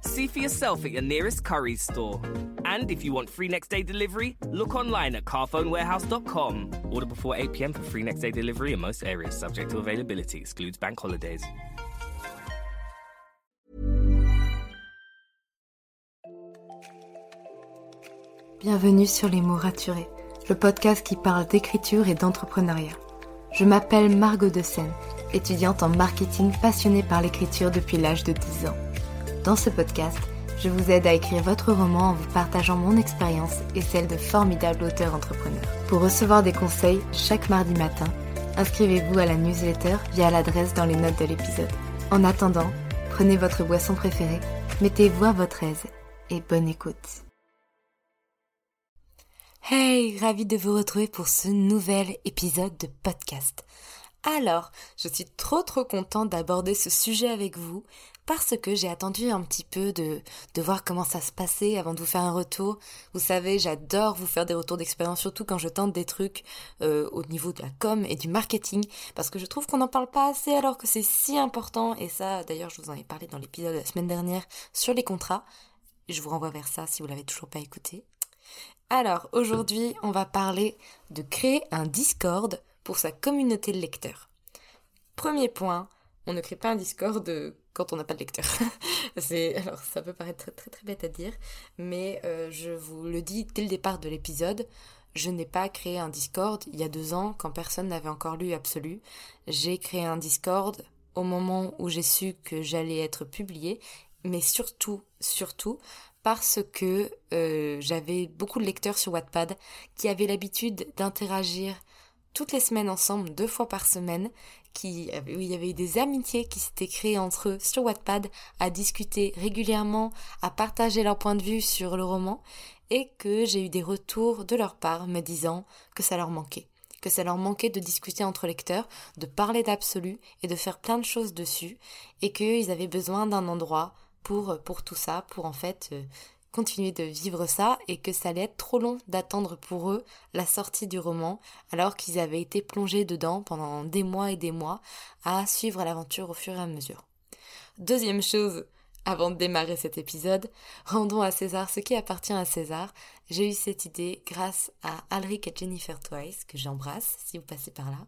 See for yourself at your nearest Curry's store. And if you want free next day delivery, look online at carphonewarehouse.com. Order before 8 pm for free next day delivery in most areas, subject to availability, excludes bank holidays. Bienvenue sur Les mots raturés, le podcast qui parle d'écriture et d'entrepreneuriat. Je m'appelle Margot de Seine, étudiante en marketing passionnée par l'écriture depuis l'âge de 10 ans. Dans ce podcast, je vous aide à écrire votre roman en vous partageant mon expérience et celle de formidables auteurs entrepreneurs. Pour recevoir des conseils chaque mardi matin, inscrivez-vous à la newsletter via l'adresse dans les notes de l'épisode. En attendant, prenez votre boisson préférée, mettez-vous à votre aise et bonne écoute. Hey, ravi de vous retrouver pour ce nouvel épisode de podcast. Alors, je suis trop trop contente d'aborder ce sujet avec vous parce que j'ai attendu un petit peu de, voir comment ça se passait avant de vous faire un retour. Vous savez, j'adore vous faire des retours d'expérience, surtout quand je tente des trucs euh, au niveau de la com et du marketing, parce que je trouve qu'on n'en parle pas assez alors que c'est si important. Et ça, d'ailleurs, je vous en ai parlé dans l'épisode de la semaine dernière sur les contrats. Je vous renvoie vers ça si vous l'avez toujours pas écouté. Alors, aujourd'hui, on va parler de créer un Discord pour sa communauté de lecteurs. Premier point, on ne crée pas un Discord quand on n'a pas de lecteur. c'est alors ça peut paraître très très très bête à dire, mais euh, je vous le dis dès le départ de l'épisode. Je n'ai pas créé un Discord il y a deux ans quand personne n'avait encore lu Absolu. J'ai créé un Discord au moment où j'ai su que j'allais être publié, mais surtout, surtout parce que euh, j'avais beaucoup de lecteurs sur Wattpad qui avaient l'habitude d'interagir toutes les semaines ensemble, deux fois par semaine, qui, où il y avait des amitiés qui s'étaient créées entre eux sur Wattpad, à discuter régulièrement, à partager leur point de vue sur le roman, et que j'ai eu des retours de leur part me disant que ça leur manquait. Que ça leur manquait de discuter entre lecteurs, de parler d'absolu et de faire plein de choses dessus, et qu'ils avaient besoin d'un endroit pour, pour tout ça, pour en fait euh, continuer de vivre ça et que ça allait être trop long d'attendre pour eux la sortie du roman alors qu'ils avaient été plongés dedans pendant des mois et des mois à suivre l'aventure au fur et à mesure. Deuxième chose, avant de démarrer cet épisode, rendons à César ce qui appartient à César. J'ai eu cette idée grâce à Alric et Jennifer Twice, que j'embrasse si vous passez par là,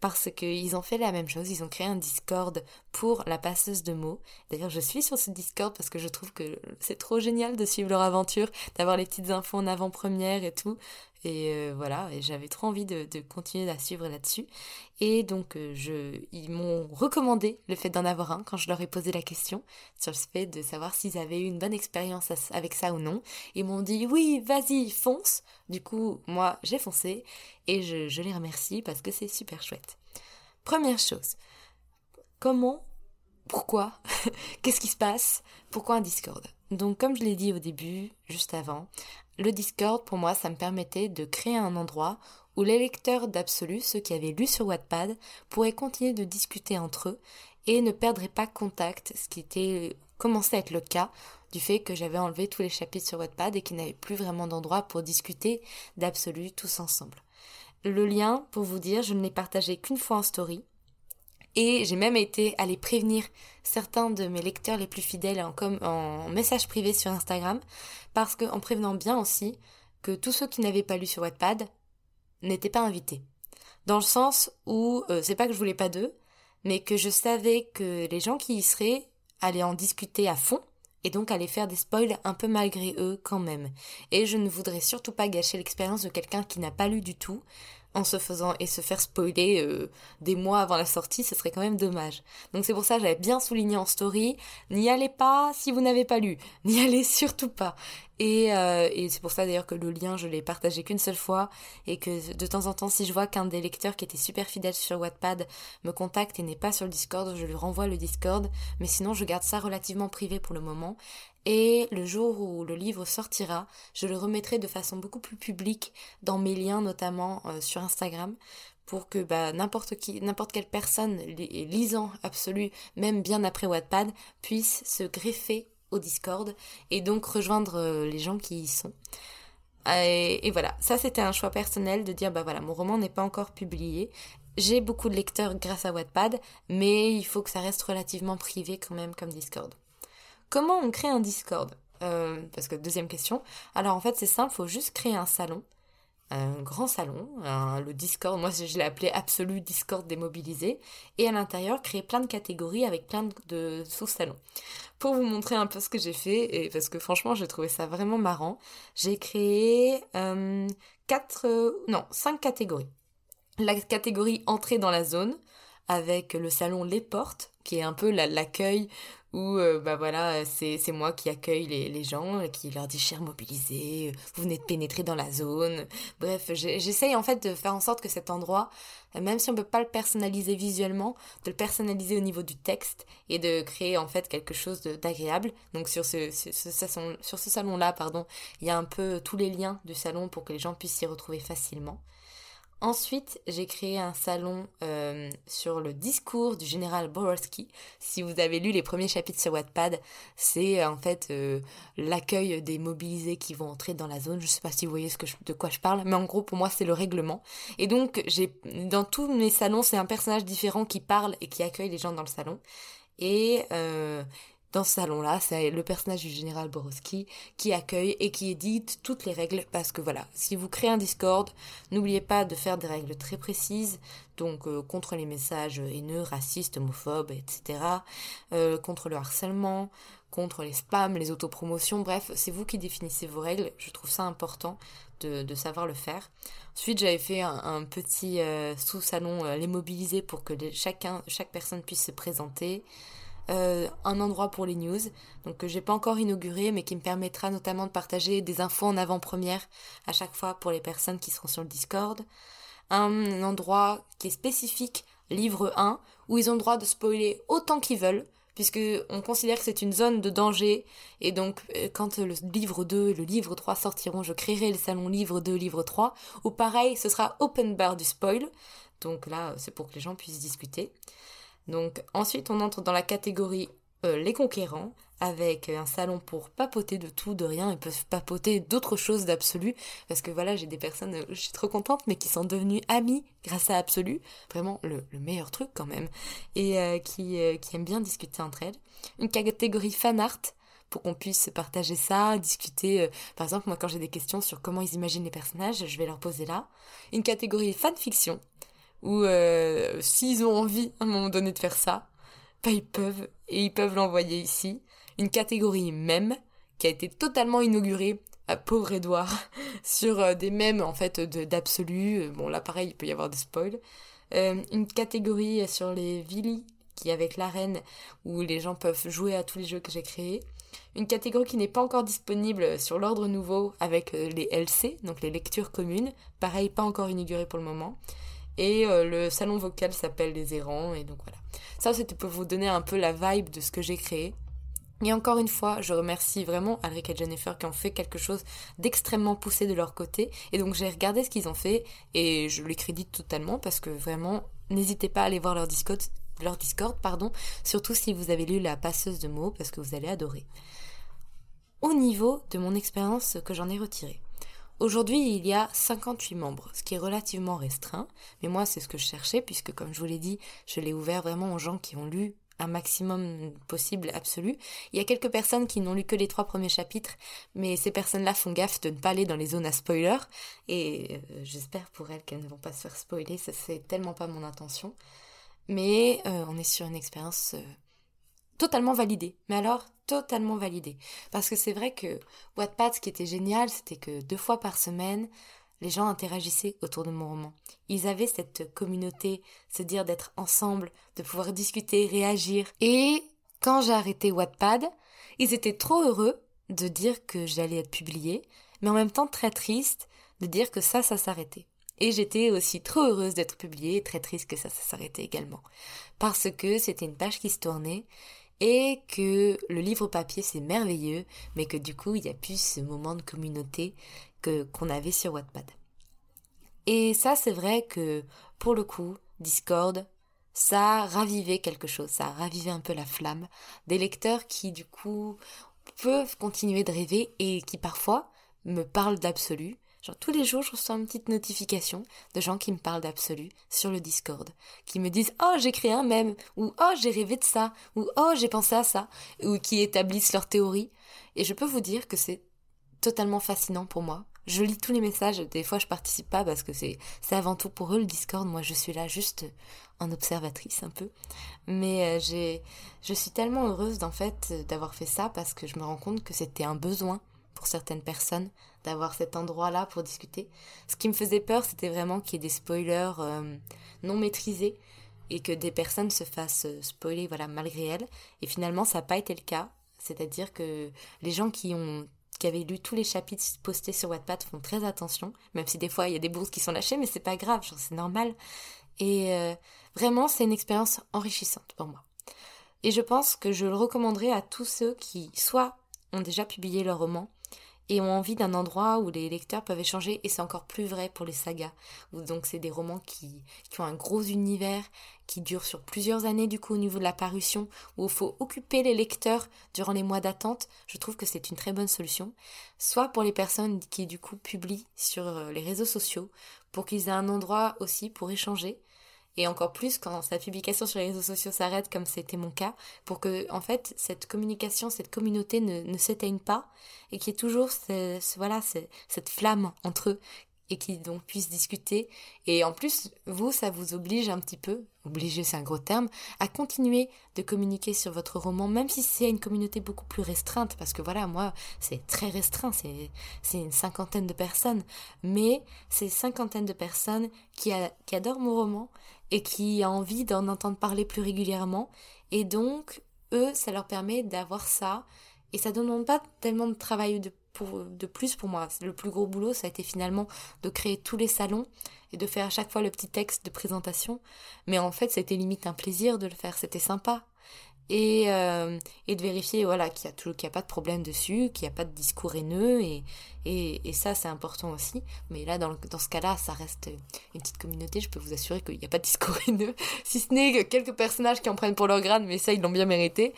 parce qu'ils ont fait la même chose, ils ont créé un Discord pour la passeuse de mots. D'ailleurs, je suis sur ce Discord parce que je trouve que c'est trop génial de suivre leur aventure, d'avoir les petites infos en avant-première et tout. Et euh, voilà, et j'avais trop envie de, continuer à suivre là-dessus. Et donc, euh, je, ils m'ont recommandé le fait d'en avoir un quand je leur ai posé la question sur le fait de savoir s'ils avaient eu une bonne expérience avec ça ou non. Ils m'ont dit oui, vas-y, fonce. Du coup, moi, j'ai foncé et je, je les remercie parce que c'est super chouette. Première chose, comment, pourquoi, qu'est-ce qui se passe, pourquoi un Discord? Donc comme je l'ai dit au début, juste avant, le Discord, pour moi, ça me permettait de créer un endroit où les lecteurs d'Absolu, ceux qui avaient lu sur Wattpad, pourraient continuer de discuter entre eux et ne perdraient pas contact, ce qui était commencé à être le cas du fait que j'avais enlevé tous les chapitres sur Wattpad et qu'ils n'avaient plus vraiment d'endroit pour discuter d'Absolu tous ensemble. Le lien, pour vous dire, je ne l'ai partagé qu'une fois en story. Et j'ai même été aller prévenir certains de mes lecteurs les plus fidèles en message privé sur Instagram, parce qu'en prévenant bien aussi que tous ceux qui n'avaient pas lu sur Wattpad n'étaient pas invités. Dans le sens où euh, c'est pas que je voulais pas d'eux, mais que je savais que les gens qui y seraient allaient en discuter à fond et donc allaient faire des spoils un peu malgré eux quand même. Et je ne voudrais surtout pas gâcher l'expérience de quelqu'un qui n'a pas lu du tout en se faisant et se faire spoiler euh, des mois avant la sortie, ce serait quand même dommage. Donc c'est pour ça que j'avais bien souligné en story, n'y allez pas si vous n'avez pas lu, n'y allez surtout pas. Et, euh, et c'est pour ça d'ailleurs que le lien je l'ai partagé qu'une seule fois et que de temps en temps si je vois qu'un des lecteurs qui était super fidèle sur Wattpad me contacte et n'est pas sur le Discord, je lui renvoie le Discord, mais sinon je garde ça relativement privé pour le moment. Et le jour où le livre sortira, je le remettrai de façon beaucoup plus publique dans mes liens, notamment euh, sur Instagram, pour que bah, n'importe qui, n'importe quelle personne lisant absolu, même bien après Wattpad, puisse se greffer au Discord et donc rejoindre euh, les gens qui y sont. Et, et voilà, ça c'était un choix personnel de dire bah voilà, mon roman n'est pas encore publié. J'ai beaucoup de lecteurs grâce à Wattpad, mais il faut que ça reste relativement privé quand même comme Discord. Comment on crée un Discord euh, Parce que deuxième question. Alors en fait c'est simple, faut juste créer un salon, un grand salon, le Discord. Moi je l'ai appelé absolu Discord démobilisé, et à l'intérieur créer plein de catégories avec plein de sous-salons. Pour vous montrer un peu ce que j'ai fait, et parce que franchement j'ai trouvé ça vraiment marrant, j'ai créé euh, quatre, non cinq catégories. La catégorie entrée dans la zone avec le salon Les Portes, qui est un peu l'accueil où euh, bah voilà c'est moi qui accueille les, les gens qui leur dis cher mobilisé vous venez de pénétrer dans la zone. Bref j'essaye en fait de faire en sorte que cet endroit même si on peut pas le personnaliser visuellement de le personnaliser au niveau du texte et de créer en fait quelque chose d'agréable. Donc sur ce, ce, sur ce salon là pardon il y a un peu tous les liens du salon pour que les gens puissent s'y retrouver facilement Ensuite, j'ai créé un salon euh, sur le discours du général Borowski. Si vous avez lu les premiers chapitres sur Wattpad, c'est en fait euh, l'accueil des mobilisés qui vont entrer dans la zone. Je sais pas si vous voyez de quoi je parle, mais en gros pour moi c'est le règlement. Et donc dans tous mes salons c'est un personnage différent qui parle et qui accueille les gens dans le salon. Et euh, dans ce salon-là, c'est le personnage du général Borowski qui accueille et qui édite toutes les règles parce que voilà, si vous créez un Discord, n'oubliez pas de faire des règles très précises, donc euh, contre les messages haineux, racistes, homophobes, etc., euh, contre le harcèlement, contre les spams, les autopromotions, bref, c'est vous qui définissez vos règles, je trouve ça important de, savoir le faire. Ensuite, j'avais fait un, petit euh, sous-salon les mobiliser pour que chacun, chaque personne puisse se présenter. Euh, un endroit pour les news, donc que j'ai pas encore inauguré, mais qui me permettra notamment de partager des infos en avant-première à chaque fois pour les personnes qui seront sur le Discord. Un endroit qui est spécifique, livre 1, où ils ont le droit de spoiler autant qu'ils veulent, puisque on considère que c'est une zone de danger, et donc euh, quand le livre 2 et le livre 3 sortiront, je créerai le salon livre 2, livre 3, où pareil, ce sera open bar du spoil, donc là, c'est pour que les gens puissent discuter. Donc ensuite on entre dans la catégorie euh, les conquérants avec un salon pour papoter de tout, de rien, ils peuvent papoter d'autres choses d'absolu, parce que voilà, j'ai des personnes, euh, je suis trop contente, mais qui sont devenues amies grâce à Absolu, vraiment le, meilleur truc quand même, et euh, qui, aiment bien discuter entre elles. Une catégorie fan art, pour qu'on puisse partager ça, discuter, par exemple, moi quand j'ai des questions sur comment ils imaginent les personnages, je vais leur poser là. Une catégorie fanfiction, ou euh, s'ils ont envie à un moment donné de faire ça, bah ils peuvent et ils peuvent l'envoyer ici. Une catégorie mème qui a été totalement inaugurée à pauvre Edouard sur euh, des mèmes en fait d'absolu. Bon là pareil il peut y avoir des spoils. Euh, une catégorie sur les Vili qui avec l'arène où les gens peuvent jouer à tous les jeux que j'ai créés. Une catégorie qui n'est pas encore disponible sur l'ordre nouveau avec les LC, donc les lectures communes. Pareil, pas encore inaugurée pour le moment. Et euh, le salon vocal s'appelle Les Errants. Et donc voilà. Ça, c'était pour vous donner un peu la vibe de ce que j'ai créé. Et encore une fois, je remercie vraiment Alric et Jennifer qui ont fait quelque chose d'extrêmement poussé de leur côté. Et donc j'ai regardé ce qu'ils ont fait et je les crédite totalement parce que vraiment, n'hésitez pas à aller voir leur Discord, leur Discord, pardon, surtout si vous avez lu La passeuse de mots parce que vous allez adorer. Au niveau de mon expérience que j'en ai retirée. Aujourd'hui, il y a 58 membres, ce qui est relativement restreint, mais moi c'est ce que je cherchais puisque comme je vous l'ai dit, je l'ai ouvert vraiment aux gens qui ont lu un maximum possible absolu. Il y a quelques personnes qui n'ont lu que les trois premiers chapitres, mais ces personnes-là font gaffe de ne pas aller dans les zones à spoiler, et euh, j'espère pour elles qu'elles ne vont pas se faire spoiler, ça c'est tellement pas mon intention. Mais euh, on est sur une expérience euh, totalement validé. Mais alors, totalement validé. Parce que c'est vrai que Wattpad, ce qui était génial, c'était que deux fois par semaine, les gens interagissaient autour de mon roman. Ils avaient cette communauté, se dire d'être ensemble, de pouvoir discuter, réagir. Et quand j'ai arrêté Wattpad, ils étaient trop heureux de dire que j'allais être publiée, mais en même temps très tristes de dire que ça, ça s'arrêtait. Et j'étais aussi trop heureuse d'être publiée et très triste que ça, ça s'arrêtait également. Parce que c'était une page qui se tournait et que le livre papier c'est merveilleux, mais que du coup il y a plus ce moment de communauté que qu'on avait sur Wattpad. Et ça c'est vrai que pour le coup Discord ça a ravivé quelque chose, ça a ravivé un peu la flamme des lecteurs qui du coup peuvent continuer de rêver et qui parfois me parlent d'absolu Genre tous les jours, je reçois une petite notification de gens qui me parlent d'absolu sur le Discord, qui me disent "Oh, j'ai créé un mème" ou "Oh, j'ai rêvé de ça" ou "Oh, j'ai pensé à ça" ou qui établissent leur théorie. Et je peux vous dire que c'est totalement fascinant pour moi. Je lis tous les messages, des fois je participe pas parce que c'est c'est avant tout pour eux le Discord, moi je suis là juste en observatrice un peu. Mais euh, j'ai je suis tellement heureuse d'en fait d'avoir fait ça parce que je me rends compte que c'était un besoin pour certaines personnes d'avoir cet endroit-là pour discuter. Ce qui me faisait peur, c'était vraiment qu'il y ait des spoilers euh, non maîtrisés et que des personnes se fassent euh, spoiler voilà malgré elles. Et finalement, ça n'a pas été le cas. C'est-à-dire que les gens qui ont qui avaient lu tous les chapitres postés sur Wattpad font très attention, même si des fois il y a des bourses qui sont lâchées, mais c'est pas grave, c'est normal. Et euh, vraiment, c'est une expérience enrichissante pour moi. Et je pense que je le recommanderais à tous ceux qui soit ont déjà publié leur roman, et ont envie d'un endroit où les lecteurs peuvent échanger et c'est encore plus vrai pour les sagas donc c'est des romans qui, qui ont un gros univers qui durent sur plusieurs années du coup au niveau de la parution où il faut occuper les lecteurs durant les mois d'attente. Je trouve que c'est une très bonne solution soit pour les personnes qui du coup publient sur euh, les réseaux sociaux pour qu'ils aient un endroit aussi pour échanger et encore plus quand sa publication sur les réseaux sociaux s'arrête comme c'était mon cas, pour que en fait cette communication, cette communauté ne, ne s'éteigne pas et qu'il y ait toujours voilà cette flamme entre eux et qu'ils donc puissent discuter. Et en plus, vous, ça vous oblige un petit peu, obliger c'est un gros terme, à continuer de communiquer sur votre roman, même si c'est une communauté beaucoup plus restreinte, parce que voilà, moi, c'est très restreint, c'est, une cinquantaine de personnes, mais c'est cinquantaine de personnes qui, qui adorent mon roman et qui ont envie d'en entendre parler plus régulièrement, et donc, eux, ça leur permet d'avoir ça, et ça ne demande pas tellement de travail de de plus pour moi. Le plus gros boulot, ça a été finalement de créer tous les salons et de faire à chaque fois le petit texte de présentation. Mais en fait, c'était limite un plaisir de le faire, c'était sympa. Et, euh, et de vérifier voilà, qu'il n'y a, a pas de problème dessus, qu'il n'y a pas de discours haineux. Et, et, ça, c'est important aussi. Mais là, dans, dans ce cas-là, ça reste une petite communauté. Je peux vous assurer qu'il n'y a pas de discours haineux. Si ce n'est que quelques personnages qui en prennent pour leur grade, mais ça, ils l'ont bien mérité.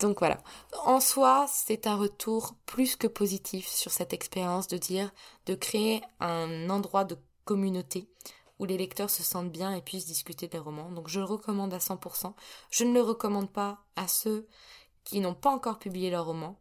Donc voilà. En soi, c'est un retour plus que positif sur cette expérience de dire, de créer un endroit de communauté où les lecteurs se sentent bien et puissent discuter des romans. Donc je le recommande à 100%. Je ne le recommande pas à ceux qui n'ont pas encore publié leur roman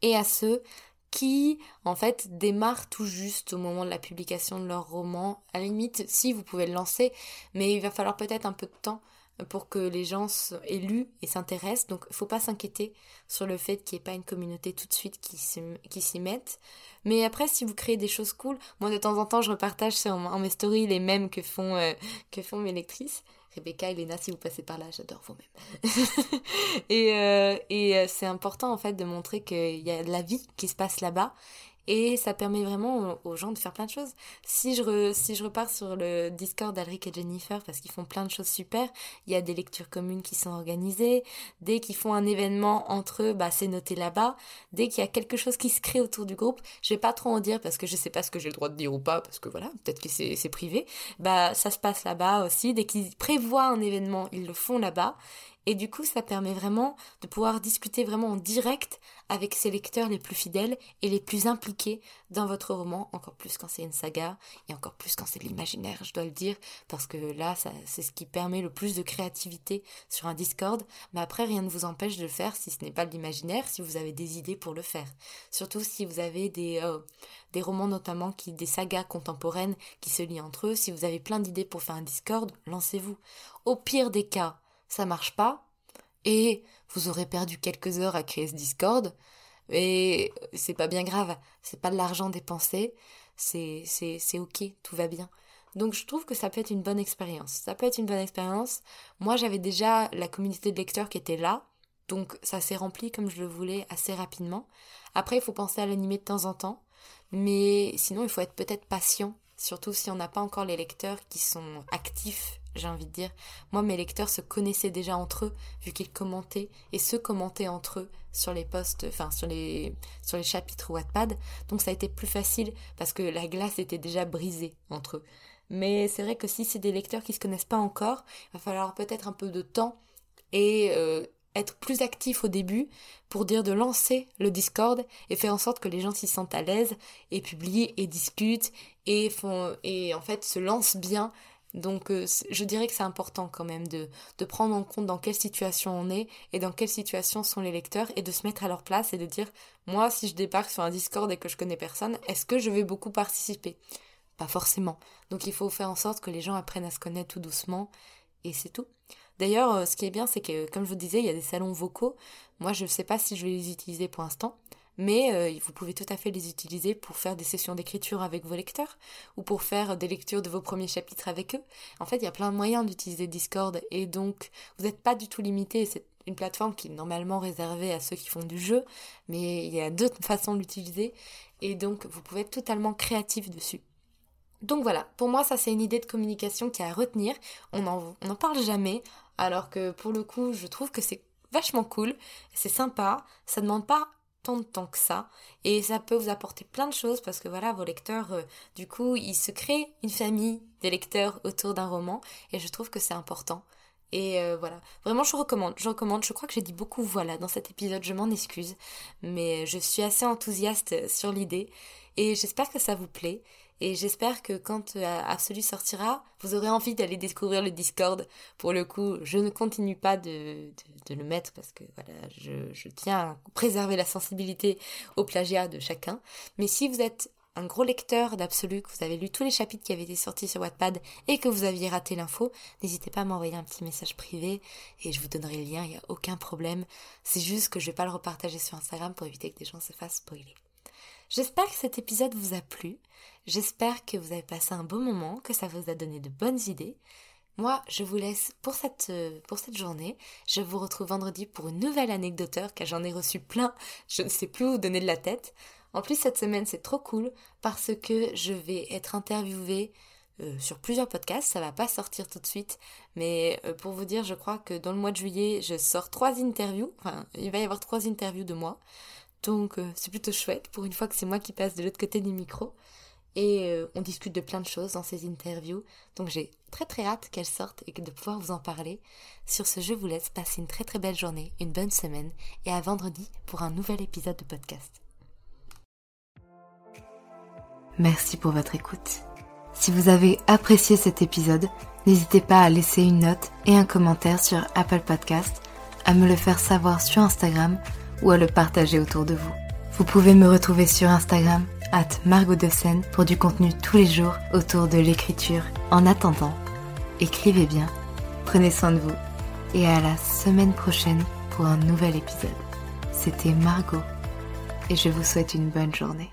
et à ceux qui, en fait, démarrent tout juste au moment de la publication de leur roman. À la limite, si vous pouvez le lancer, mais il va falloir peut-être un peu de temps pour que les gens aient lu et s'intéressent. Donc, il faut pas s'inquiéter sur le fait qu'il n'y ait pas une communauté tout de suite qui s'y mette. Mais après, si vous créez des choses cool, moi de temps en temps, je repartage en mes stories les mêmes que font, euh, que font mes lectrices. Rebecca, Elena, si vous passez par là, j'adore vos mêmes. et euh, et euh, c'est important en fait de montrer qu'il y a de la vie qui se passe là-bas et ça permet vraiment aux gens de faire plein de choses. Si je, repars sur le Discord d'Alric et Jennifer, parce qu'ils font plein de choses super, il y a des lectures communes qui sont organisées. Dès qu'ils font un événement entre eux, bah, c'est noté là-bas. Dès qu'il y a quelque chose qui se crée autour du groupe, je vais pas trop en dire parce que je sais pas ce que j'ai le droit de dire ou pas, parce que voilà, peut-être que c'est privé. Bah, ça se passe là-bas aussi. Dès qu'ils prévoient un événement, ils le font là-bas. Et du coup, ça permet vraiment de pouvoir discuter vraiment en direct avec ses lecteurs les plus fidèles et les plus impliqués dans votre roman, encore plus quand c'est une saga et encore plus quand c'est l'imaginaire, je dois le dire, parce que là, c'est ce qui permet le plus de créativité sur un Discord. Mais après, rien ne vous empêche de le faire si ce n'est pas de l'imaginaire, si vous avez des idées pour le faire. Surtout si vous avez des, euh, romans notamment qui, des sagas contemporaines qui se lient entre eux. Si vous avez plein d'idées pour faire un Discord, lancez-vous. Au pire des cas, ça marche pas, et vous aurez perdu quelques heures à créer ce Discord, et c'est pas bien grave, c'est pas de l'argent dépensé, c'est c'est ok, tout va bien. Donc je trouve que ça peut être une bonne expérience. Ça peut être une bonne expérience. Moi j'avais déjà la communauté de lecteurs qui était là, donc ça s'est rempli comme je le voulais assez rapidement. Après il faut penser à l'animer de temps en temps, mais sinon il faut être peut-être patient, surtout si on n'a pas encore les lecteurs qui sont actifs j'ai envie de dire. Moi, mes lecteurs se connaissaient déjà entre eux, vu qu'ils commentaient et se commentaient entre eux sur les posts, enfin sur les sur les chapitres Wattpad. Donc ça a été plus facile parce que la glace était déjà brisée entre eux. Mais c'est vrai que si c'est des lecteurs qui se connaissent pas encore, il va falloir peut-être un peu de temps et euh, être plus actif au début pour dire de lancer le Discord et faire en sorte que les gens s'y sentent à l'aise et publient et discutent et font et en fait se lancent bien donc euh, je dirais que c'est important quand même de, de prendre en compte dans quelle situation on est et dans quelle situation sont les lecteurs et de se mettre à leur place et de dire moi si je débarque sur un Discord et que je connais personne, est-ce que je vais beaucoup participer? Pas forcément. Donc il faut faire en sorte que les gens apprennent à se connaître tout doucement et c'est tout. D'ailleurs, euh, ce qui est bien, c'est que, comme je vous disais, il y a des salons vocaux. Moi, je ne sais pas si je vais les utiliser pour l'instant mais euh, vous pouvez tout à fait les utiliser pour faire des sessions d'écriture avec vos lecteurs ou pour faire des lectures de vos premiers chapitres avec eux. En fait, il y a plein de moyens d'utiliser Discord et donc vous n'êtes pas du tout limité. C'est une plateforme qui est normalement réservée à ceux qui font du jeu, mais il y a d'autres façons de l'utiliser et donc vous pouvez être totalement créatif dessus. Donc voilà, pour moi ça c'est une idée de communication qui est à retenir. On n'en parle jamais, alors que pour le coup je trouve que c'est vachement cool, c'est sympa, ça demande pas tant de temps que ça. Et ça peut vous apporter plein de choses parce que voilà vos lecteurs euh, du coup ils se créent une famille de lecteurs autour d'un roman. Et je trouve que c'est important. Et euh, voilà. Vraiment je recommande je recommande. Je crois que j'ai dit beaucoup voilà dans cet épisode je m'en excuse. Mais je suis assez enthousiaste sur l'idée. Et j'espère que ça vous plaît et j'espère que quand euh, Absolu sortira, vous aurez envie d'aller découvrir le Discord. Pour le coup, je ne continue pas de, le mettre parce que voilà, je, tiens à préserver la sensibilité au plagiat de chacun. Mais si vous êtes un gros lecteur d'Absolu, que vous avez lu tous les chapitres qui avaient été sortis sur Wattpad et que vous aviez raté l'info, n'hésitez pas à m'envoyer un petit message privé et je vous donnerai le lien, il n'y a aucun problème. C'est juste que je vais pas le repartager sur Instagram pour éviter que des gens se fassent spoiler. J'espère que cet épisode vous a plu. J'espère que vous avez passé un bon moment, que ça vous a donné de bonnes idées. Moi, je vous laisse pour cette, euh, pour cette journée. Je vous retrouve vendredi pour une nouvelle anecdoteur, car j'en ai reçu plein. Je ne sais plus où donner de la tête. En plus, cette semaine, c'est trop cool parce que je vais être interviewée euh, sur plusieurs podcasts. Ça va pas sortir tout de suite, mais euh, pour vous dire, je crois que dans le mois de juillet, je sors trois interviews. Enfin, il va y avoir trois interviews de moi. Donc euh, c'est plutôt chouette pour une fois que c'est moi qui passe de l'autre côté du micro. Et euh, on discute de plein de choses dans ces interviews. Donc j'ai très très hâte qu'elles sortent et de pouvoir vous en parler. Sur ce, je vous laisse passer une très très belle journée, une bonne semaine et à vendredi pour un nouvel épisode de podcast. Merci pour votre écoute. Si vous avez apprécié cet épisode, n'hésitez pas à laisser une note et un commentaire sur Apple Podcast, à me le faire savoir sur Instagram ou à le partager autour de vous. Vous pouvez me retrouver sur Instagram, at Margot pour du contenu tous les jours autour de l'écriture. En attendant, écrivez bien, prenez soin de vous, et à la semaine prochaine pour un nouvel épisode. C'était Margot, et je vous souhaite une bonne journée.